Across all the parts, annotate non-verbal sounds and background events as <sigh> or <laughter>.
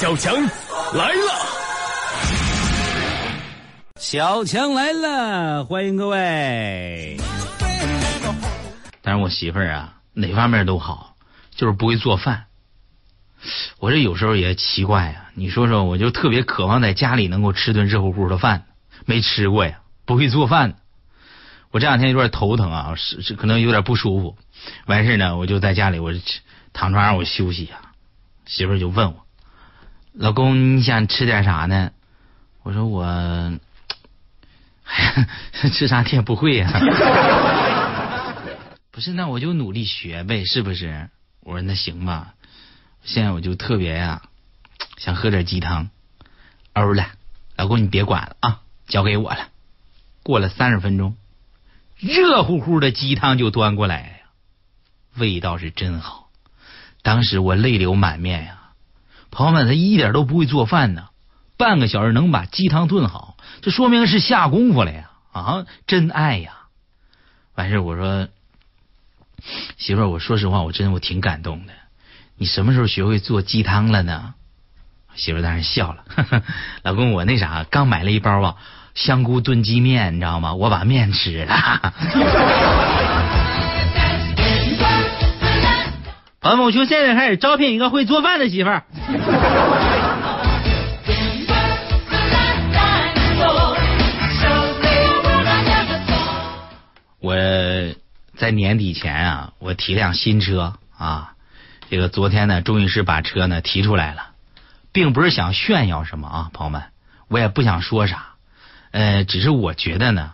小强来了，小强来了，欢迎各位。但是我媳妇儿啊，哪方面都好，就是不会做饭。我这有时候也奇怪呀，你说说，我就特别渴望在家里能够吃顿热乎乎的饭，没吃过呀，不会做饭。<laughs> 我这两天有点头疼啊，是是可能有点不舒服。完事呢，我就在家里，我躺床上我休息呀。媳妇儿就问我。老公，你想吃点啥呢？我说我，<laughs> 吃啥你也不会呀。<laughs> 不是，那我就努力学呗，是不是？我说那行吧。现在我就特别呀，想喝点鸡汤。欧了，老公你别管了啊，交给我了。过了三十分钟，热乎乎的鸡汤就端过来了，味道是真好。当时我泪流满面呀。朋友们，他一点都不会做饭呢，半个小时能把鸡汤炖好，这说明是下功夫了呀！啊，真爱呀！完事我说媳妇儿，我说实话，我真的我挺感动的。你什么时候学会做鸡汤了呢？媳妇儿当然笑了，<laughs> 老公，我那啥刚买了一包啊香菇炖鸡面，你知道吗？我把面吃了。朋友们，我从现在开始招聘一个会做饭的媳妇儿。<laughs> 我在年底前啊，我提辆新车啊，这个昨天呢，终于是把车呢提出来了，并不是想炫耀什么啊，朋友们，我也不想说啥，呃，只是我觉得呢，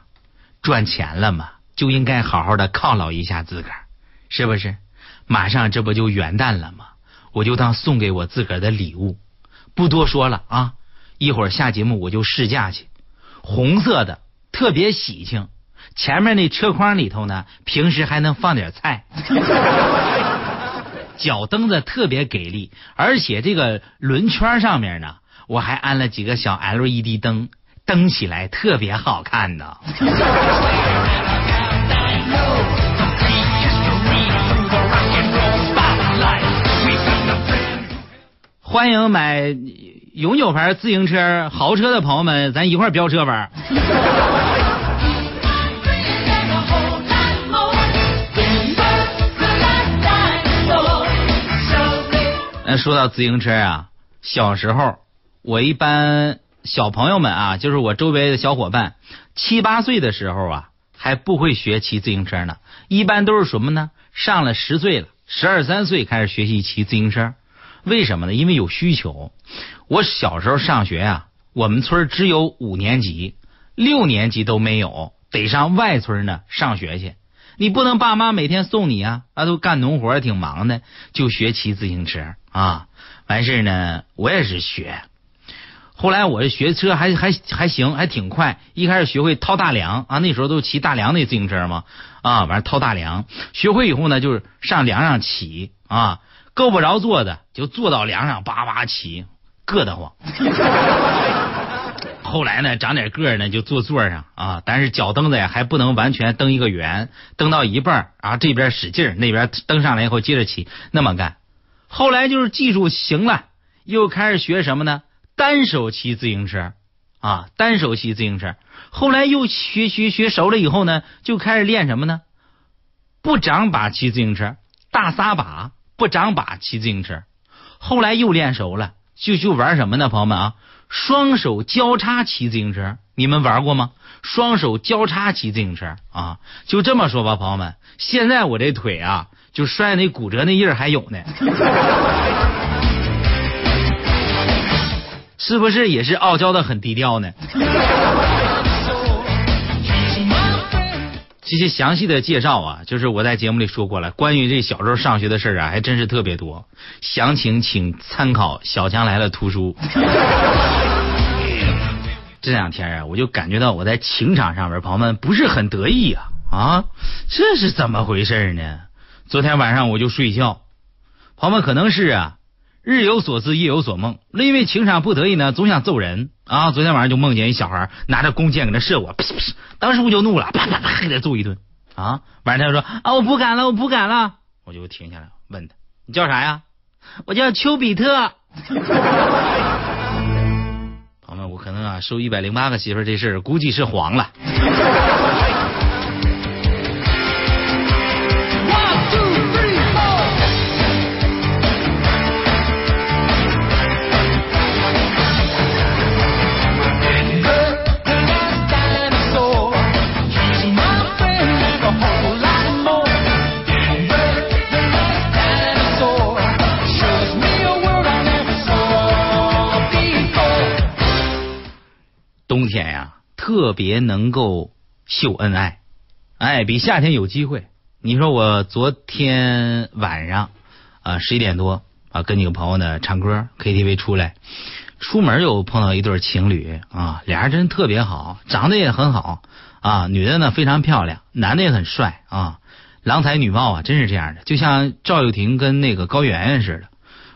赚钱了嘛，就应该好好的犒劳一下自个儿，是不是？马上这不就元旦了吗？我就当送给我自个儿的礼物，不多说了啊！一会儿下节目我就试驾去，红色的特别喜庆，前面那车筐里头呢，平时还能放点菜，<laughs> 脚蹬子特别给力，而且这个轮圈上面呢，我还安了几个小 LED 灯，灯起来特别好看呢。欢迎买永久牌自行车豪车的朋友们，咱一块飙车玩。那说到自行车啊，小时候我一般小朋友们啊，就是我周围的小伙伴，七八岁的时候啊，还不会学骑自行车呢。一般都是什么呢？上了十岁了，十二三岁开始学习骑自行车。为什么呢？因为有需求。我小时候上学啊，我们村只有五年级，六年级都没有，得上外村呢上学去。你不能爸妈每天送你啊，那都干农活挺忙的，就学骑自行车啊。完事呢，我也是学。后来我学车还还还行，还挺快。一开始学会掏大梁啊，那时候都骑大梁那自行车嘛啊，完掏大梁。学会以后呢，就是上梁上骑啊。够不着坐的，就坐到梁上叭叭骑，硌得慌。<laughs> 后来呢，长点个儿呢，就坐座上啊。但是脚蹬子呀，还不能完全蹬一个圆，蹬到一半啊，这边使劲，那边蹬上来以后接着骑，那么干。后来就是技术行了，又开始学什么呢？单手骑自行车啊，单手骑自行车。后来又学学学熟了以后呢，就开始练什么呢？不长把骑自行车，大撒把。不长把骑自行车，后来又练熟了，就就玩什么呢？朋友们啊，双手交叉骑自行车，你们玩过吗？双手交叉骑自行车啊，就这么说吧，朋友们，现在我这腿啊，就摔那骨折那印儿还有呢，<laughs> 是不是也是傲娇的很低调呢？这些详细的介绍啊，就是我在节目里说过了。关于这小时候上学的事啊，还真是特别多。详情请参考《小强来了》图书。这两天啊，我就感觉到我在情场上面，朋友们不是很得意呀啊，这是怎么回事呢？昨天晚上我就睡觉，朋友们可能是啊。日有所思，夜有所梦。那因为情场不得已呢，总想揍人啊。昨天晚上就梦见一小孩拿着弓箭搁那射我，当时我就怒了，啪啪啪给他揍一顿啊。晚上他就说啊，我不敢了，我不敢了。我就停下来问他，你叫啥呀？我叫丘比特。<laughs> 朋友们我可能啊收一百零八个媳妇这事儿估计是黄了。特别能够秀恩爱，哎，比夏天有机会。你说我昨天晚上啊十一点多啊跟几个朋友呢唱歌 KTV 出来，出门又碰到一对情侣啊，俩人真特别好，长得也很好啊，女的呢非常漂亮，男的也很帅啊，郎才女貌啊，真是这样的，就像赵又廷跟那个高圆圆似的。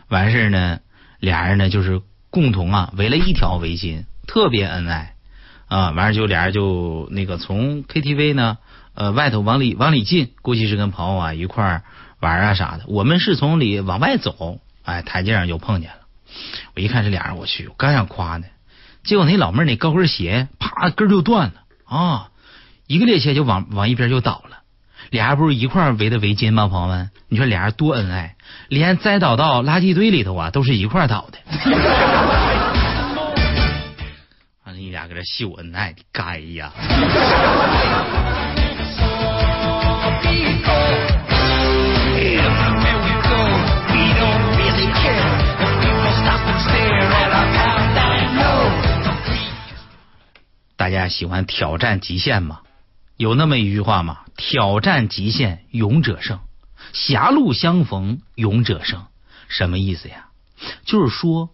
完事呢，俩人呢就是共同啊围了一条围巾。特别恩爱啊！完事就俩人就那个从 KTV 呢，呃外头往里往里进，估计是跟朋友啊一块玩啊啥的。我们是从里往外走，哎，台阶上就碰见了。我一看这俩人，我去，我刚想夸呢，结果那老妹儿那高跟鞋啪跟就断了啊，一个趔趄就往往一边就倒了。俩人不是一块围的围巾吗？朋友们，你说俩人多恩爱，连栽倒到垃圾堆里头啊，都是一块倒的。<laughs> 你俩搁这秀恩爱，你该呀！大家喜欢挑战极限吗？有那么一句话吗？挑战极限，勇者胜；狭路相逢，勇者胜。什么意思呀？就是说，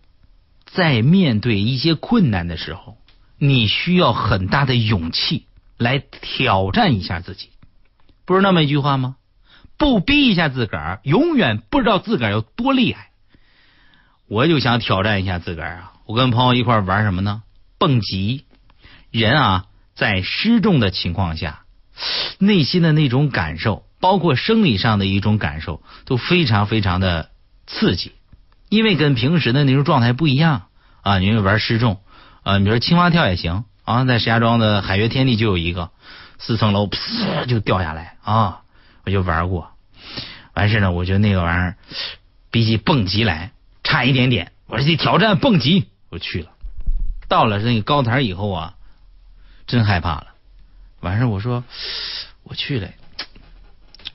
在面对一些困难的时候。你需要很大的勇气来挑战一下自己，不是那么一句话吗？不逼一下自个儿，永远不知道自个儿有多厉害。我就想挑战一下自个儿啊！我跟朋友一块玩什么呢？蹦极。人啊，在失重的情况下，内心的那种感受，包括生理上的一种感受，都非常非常的刺激，因为跟平时的那种状态不一样啊。因为玩失重。啊，你说青蛙跳也行啊，在石家庄的海悦天地就有一个四层楼，噗就掉下来啊！我就玩过，完事呢，我觉得那个玩意儿比起蹦极来差一点点。我说去挑战蹦极，我去了。到了那个高台以后啊，真害怕了。完事我说我去了，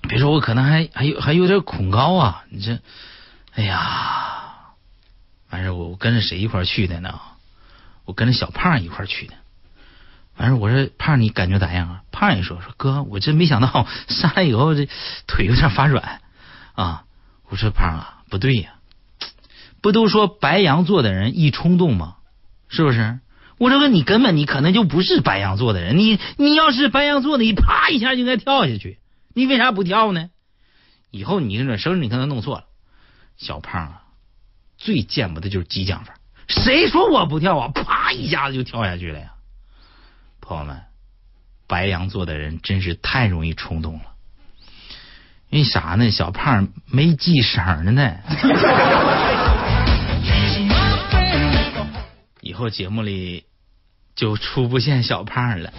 别说我可能还还有还有点恐高啊！你这，哎呀，完事我我跟着谁一块去的呢？我跟着小胖一块去的，完事我说胖你感觉咋样啊？胖也说说哥，我真没想到上来以后这腿有点发软啊。我说胖啊，不对呀，不都说白羊座的人易冲动吗？是不是？我说你根本你可能就不是白羊座的人，你你要是白羊座的，你啪一下就应该跳下去，你为啥不跳呢？以后你这生日你可能弄错了。小胖啊，最见不得就是激将法。谁说我不跳啊？啪一下子就跳下去了呀！朋友们，白羊座的人真是太容易冲动了。因为啥呢？小胖没记绳呢。以后节目里就出不现小胖了。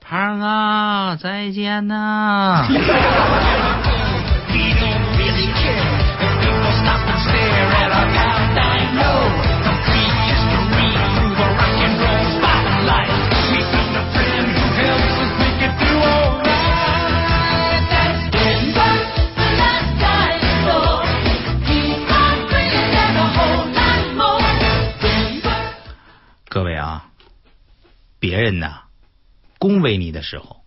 胖啊，再见呐！各位啊，别人呢恭维你的时候，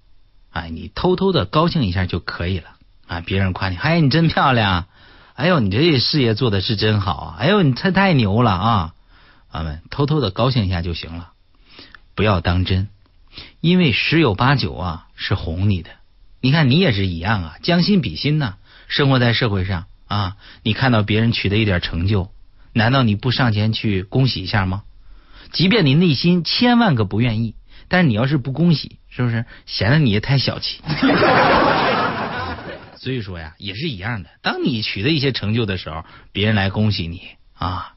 哎，你偷偷的高兴一下就可以了啊。别人夸你，哎，你真漂亮，哎呦，你这事业做的是真好啊，哎呦，你太太牛了啊。啊们，偷偷的高兴一下就行了，不要当真，因为十有八九啊是哄你的。你看你也是一样啊，将心比心呐。生活在社会上啊，你看到别人取得一点成就，难道你不上前去恭喜一下吗？即便你内心千万个不愿意，但是你要是不恭喜，是不是显得你也太小气？<laughs> 所以说呀，也是一样的。当你取得一些成就的时候，别人来恭喜你啊。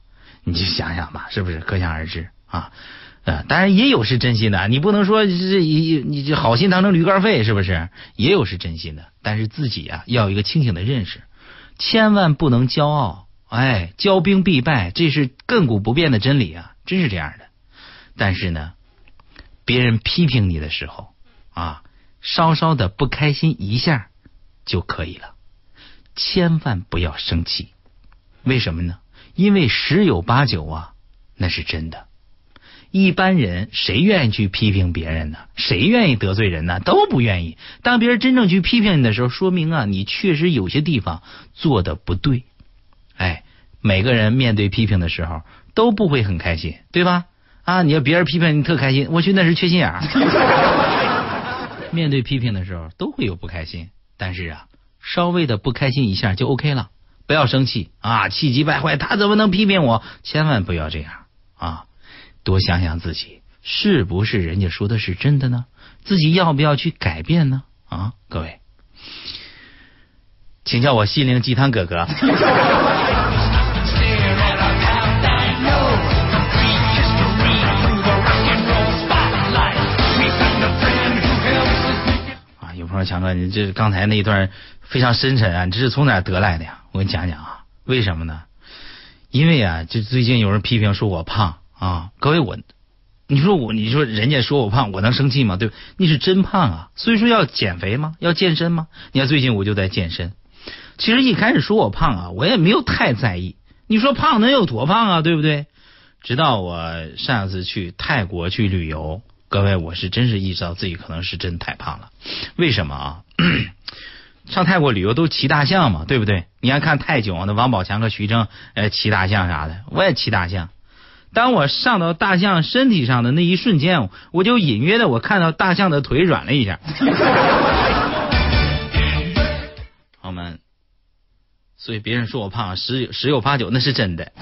你就想想吧，是不是？可想而知啊。呃，当然也有是真心的，你不能说这一你这好心当成驴肝肺，是不是？也有是真心的，但是自己啊要有一个清醒的认识，千万不能骄傲。哎，骄兵必败，这是亘古不变的真理啊，真是这样的。但是呢，别人批评你的时候啊，稍稍的不开心一下就可以了，千万不要生气。为什么呢？因为十有八九啊，那是真的。一般人谁愿意去批评别人呢？谁愿意得罪人呢？都不愿意。当别人真正去批评你的时候，说明啊，你确实有些地方做的不对。哎，每个人面对批评的时候都不会很开心，对吧？啊，你要别人批评你特开心，我去那是缺心眼儿。<laughs> 面对批评的时候都会有不开心，但是啊，稍微的不开心一下就 OK 了，不要生气啊，气急败坏，他怎么能批评我？千万不要这样啊。多想想自己是不是人家说的是真的呢？自己要不要去改变呢？啊，各位，请叫我心灵鸡汤哥哥。<laughs> 我说强哥，你这刚才那一段非常深沉啊，你这是从哪得来的呀？我给你讲讲啊，为什么呢？因为啊，就最近有人批评说我胖。啊，各位我，你说我，你说人家说我胖，我能生气吗？对，你是真胖啊。所以说要减肥吗？要健身吗？你看最近我就在健身。其实一开始说我胖啊，我也没有太在意。你说胖能有多胖啊？对不对？直到我上次去泰国去旅游，各位我是真是意识到自己可能是真太胖了。为什么啊？<clears throat> 上泰国旅游都骑大象嘛，对不对？你看看泰囧那王宝强和徐峥，呃，骑大象啥的，我也骑大象。当我上到大象身体上的那一瞬间，我就隐约的我看到大象的腿软了一下。朋友们，所以别人说我胖，十有十有八九那是真的。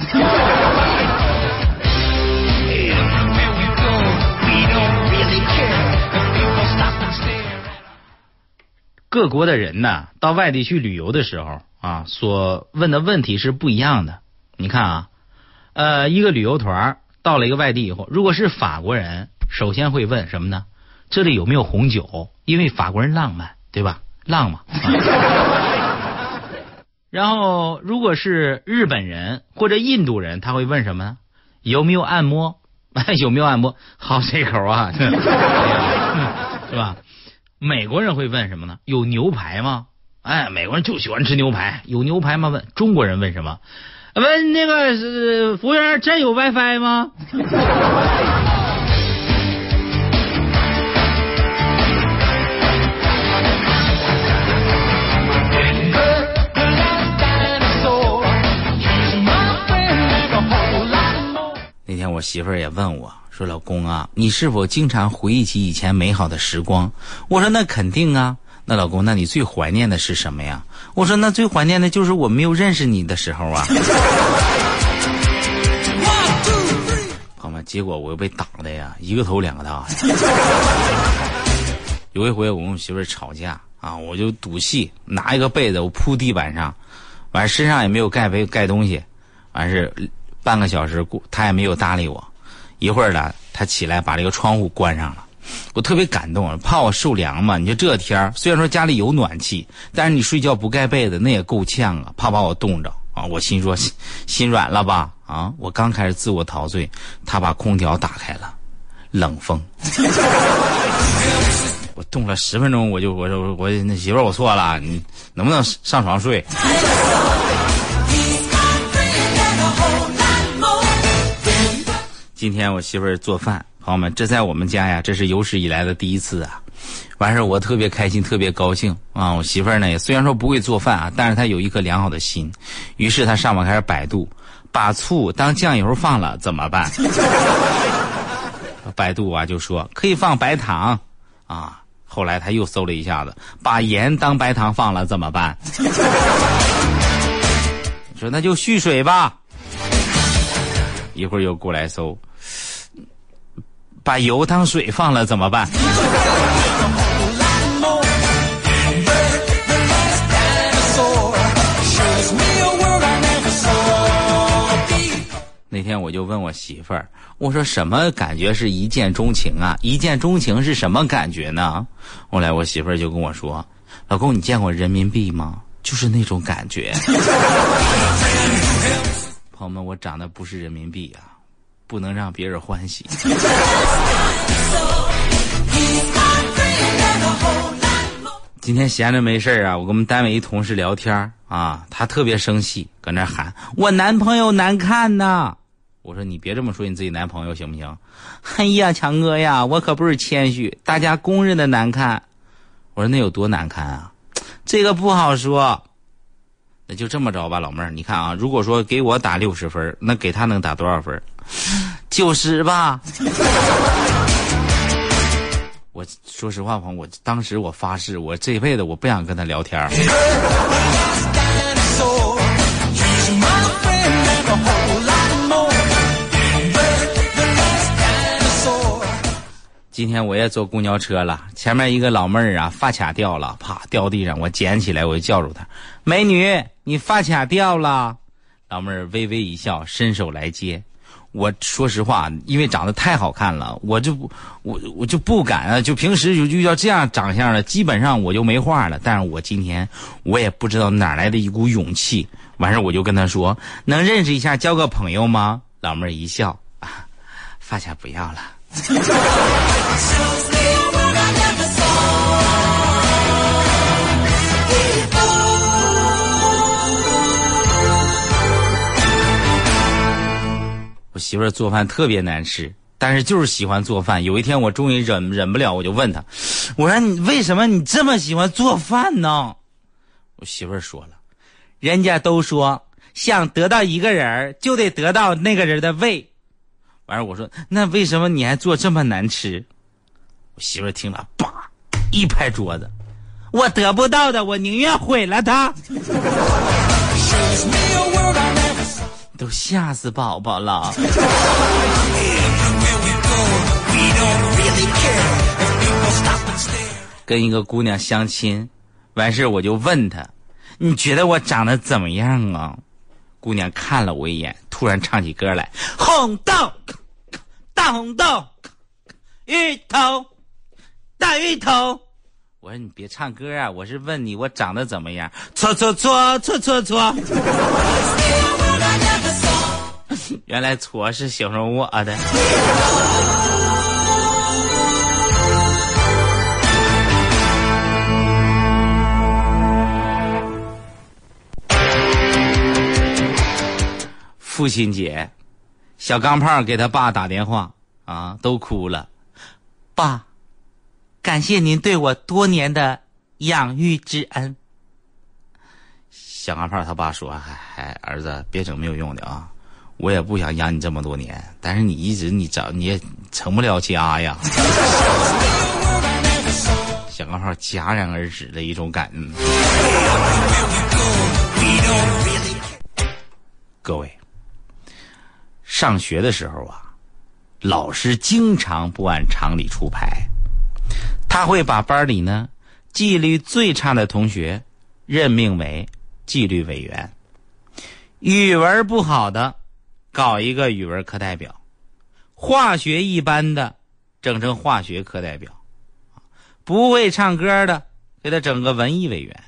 各国的人呢，到外地去旅游的时候啊，所问的问题是不一样的。你看啊。呃，一个旅游团到了一个外地以后，如果是法国人，首先会问什么呢？这里有没有红酒？因为法国人浪漫，对吧？浪嘛。<laughs> 然后，如果是日本人或者印度人，他会问什么呢？有没有按摩？<laughs> 有没有按摩？好这口啊，<laughs> 是吧？美国人会问什么呢？有牛排吗？哎，美国人就喜欢吃牛排，有牛排吗？问中国人问什么？问那个是服务员，真有 WiFi 吗？<laughs> 那天我媳妇儿也问我说：“老公啊，你是否经常回忆起以前美好的时光？”我说：“那肯定啊。”那老公，那你最怀念的是什么呀？我说，那最怀念的就是我没有认识你的时候啊。好嘛，结果我又被打的呀，一个头两个大。有一回我跟我媳妇吵架啊，我就赌气拿一个被子我铺地板上，完身上也没有盖被盖东西，完是半个小时过，她也没有搭理我。一会儿呢，他起来把这个窗户关上了。我特别感动，怕我受凉嘛。你说这天，虽然说家里有暖气，但是你睡觉不盖被子，那也够呛啊，怕把我冻着啊。我心说，心软了吧？啊，我刚开始自我陶醉，他把空调打开了，冷风。<laughs> 我冻了十分钟，我就我说我那媳妇儿，我错了，你能不能上床睡？今天我媳妇儿做饭。朋友们，这在我们家呀，这是有史以来的第一次啊！完事儿我特别开心，特别高兴啊！我媳妇儿呢，虽然说不会做饭啊，但是她有一颗良好的心。于是她上网开始百度，把醋当酱油放了怎么办？百度啊就说可以放白糖啊。后来他又搜了一下子，把盐当白糖放了怎么办？<laughs> 说那就蓄水吧。一会儿又过来搜。把油当水放了怎么办？那天我就问我媳妇儿，我说什么感觉是一见钟情啊？一见钟情是什么感觉呢？后来我媳妇儿就跟我说：“老公，你见过人民币吗？就是那种感觉。<laughs> ”朋友们，我长得不是人民币啊，不能让别人欢喜。<laughs> 今天闲着没事啊，我跟我们单位一同事聊天啊，他特别生气，搁那喊我男朋友难看呐。我说你别这么说你自己男朋友行不行？哎呀，强哥呀，我可不是谦虚，大家公认的难看。我说那有多难看啊？这个不好说。那就这么着吧，老妹儿，你看啊，如果说给我打六十分，那给他能打多少分？九 <laughs> 十吧。<laughs> 我说实话，朋友我当时我发誓，我这辈子我不想跟他聊天今天我也坐公交车了，前面一个老妹儿啊，发卡掉了，啪掉地上，我捡起来，我就叫住她：“美女，你发卡掉了。”老妹儿微微一笑，伸手来接。我说实话，因为长得太好看了，我就，我我就不敢啊。就平时就遇到这样长相的，基本上我就没话了。但是我今天我也不知道哪来的一股勇气，完事我就跟他说：“能认识一下，交个朋友吗？”老妹儿一笑，啊，发卡不要了。<laughs> 我媳妇儿做饭特别难吃，但是就是喜欢做饭。有一天我终于忍忍不了，我就问她：“我说你为什么你这么喜欢做饭呢？”我媳妇儿说了：“人家都说想得到一个人就得得到那个人的胃。”完事我说：“那为什么你还做这么难吃？”我媳妇听了，叭一拍桌子：“我得不到的，我宁愿毁了它。”都吓死宝宝了。跟一个姑娘相亲，完事我就问她：“你觉得我长得怎么样啊？”姑娘看了我一眼，突然唱起歌来：“红豆，大红豆，芋头，大芋头。”我说：“你别唱歌啊，我是问你我长得怎么样？”搓搓搓搓搓搓。<laughs> 原来搓是形容我的。父亲节，小钢炮给他爸打电话啊，都哭了。爸，感谢您对我多年的养育之恩。小钢炮他爸说：“哎，儿子，别整没有用的啊。”我也不想养你这么多年，但是你一直你找你也成不了家呀。<laughs> 小钢炮戛然而止的一种感恩。各位，上学的时候啊，老师经常不按常理出牌，他会把班里呢纪律最差的同学任命为纪律委员，语文不好的。搞一个语文课代表，化学一般的整成化学课代表，不会唱歌的给他整个文艺委员。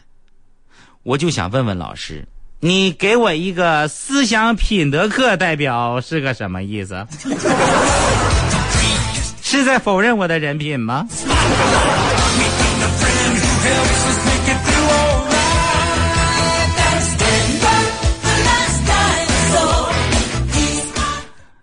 我就想问问老师，你给我一个思想品德课代表是个什么意思？<laughs> 是在否认我的人品吗？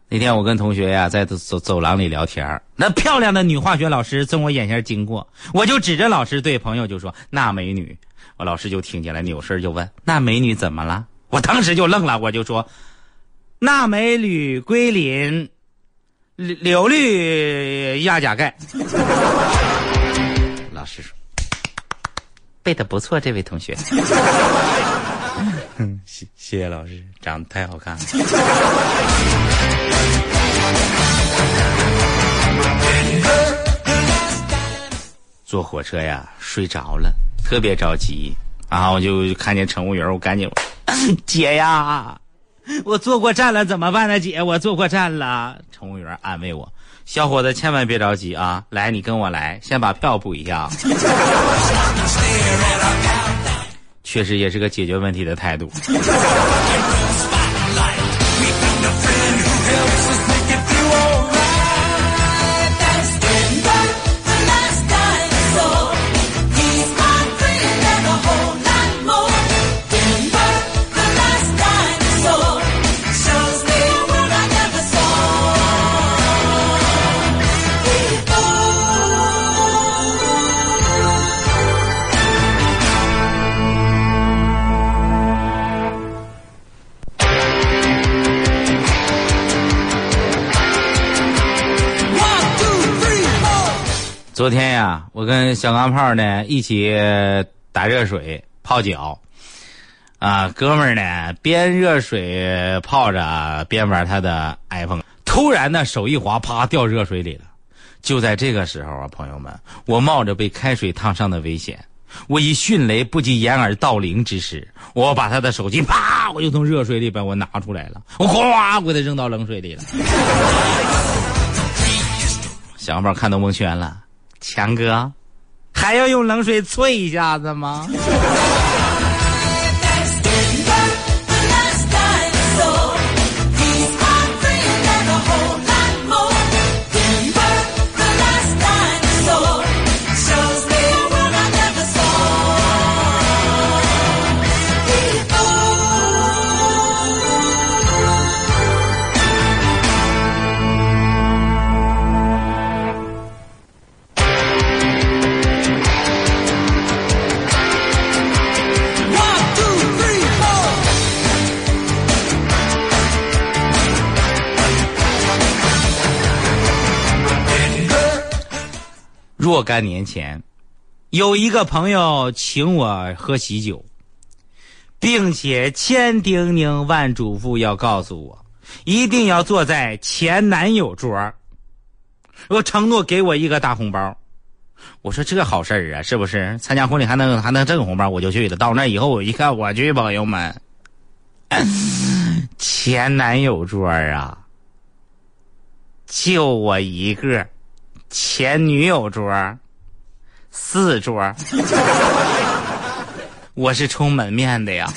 那天我跟同学呀在走走廊里聊天那漂亮的女化学老师从我眼前经过，我就指着老师对朋友就说：“那美女。”我老师就听见了，扭身就问：“那美女怎么了？”我当时就愣了，我就说：“那美女归林，柳绿亚甲钙。<laughs> ”老师说：“背的不错，这位同学。<laughs> ”谢谢谢老师，长得太好看了。坐火车呀，睡着了，特别着急，然后我就看见乘务员，我赶紧，<clears throat> 姐呀，我坐过站了，怎么办呢，姐？我坐过站了。乘务员安慰我：“小伙子，千万别着急啊，来，你跟我来，先把票补一下。”确实也是个解决问题的态度。昨天呀，我跟小钢炮呢一起打热水泡脚，啊，哥们儿呢边热水泡着边玩他的 iPhone，突然呢手一滑，啪掉热水里了。就在这个时候啊，朋友们，我冒着被开水烫伤的危险，我以迅雷不及掩耳盗铃之势，我把他的手机啪，我就从热水里边我拿出来了，我哗，我给他扔到冷水里了。小钢炮看都蒙圈了。强哥，还要用冷水淬一下子吗？若干年前，有一个朋友请我喝喜酒，并且千叮咛万嘱咐要告诉我，一定要坐在前男友桌儿。我承诺给我一个大红包。我说这好事儿啊，是不是？参加婚礼还能还能挣红包，我就去了。到那以后，我一看，我去，朋友们，前男友桌啊，就我一个。前女友桌，四桌，<laughs> 我是充门面的呀。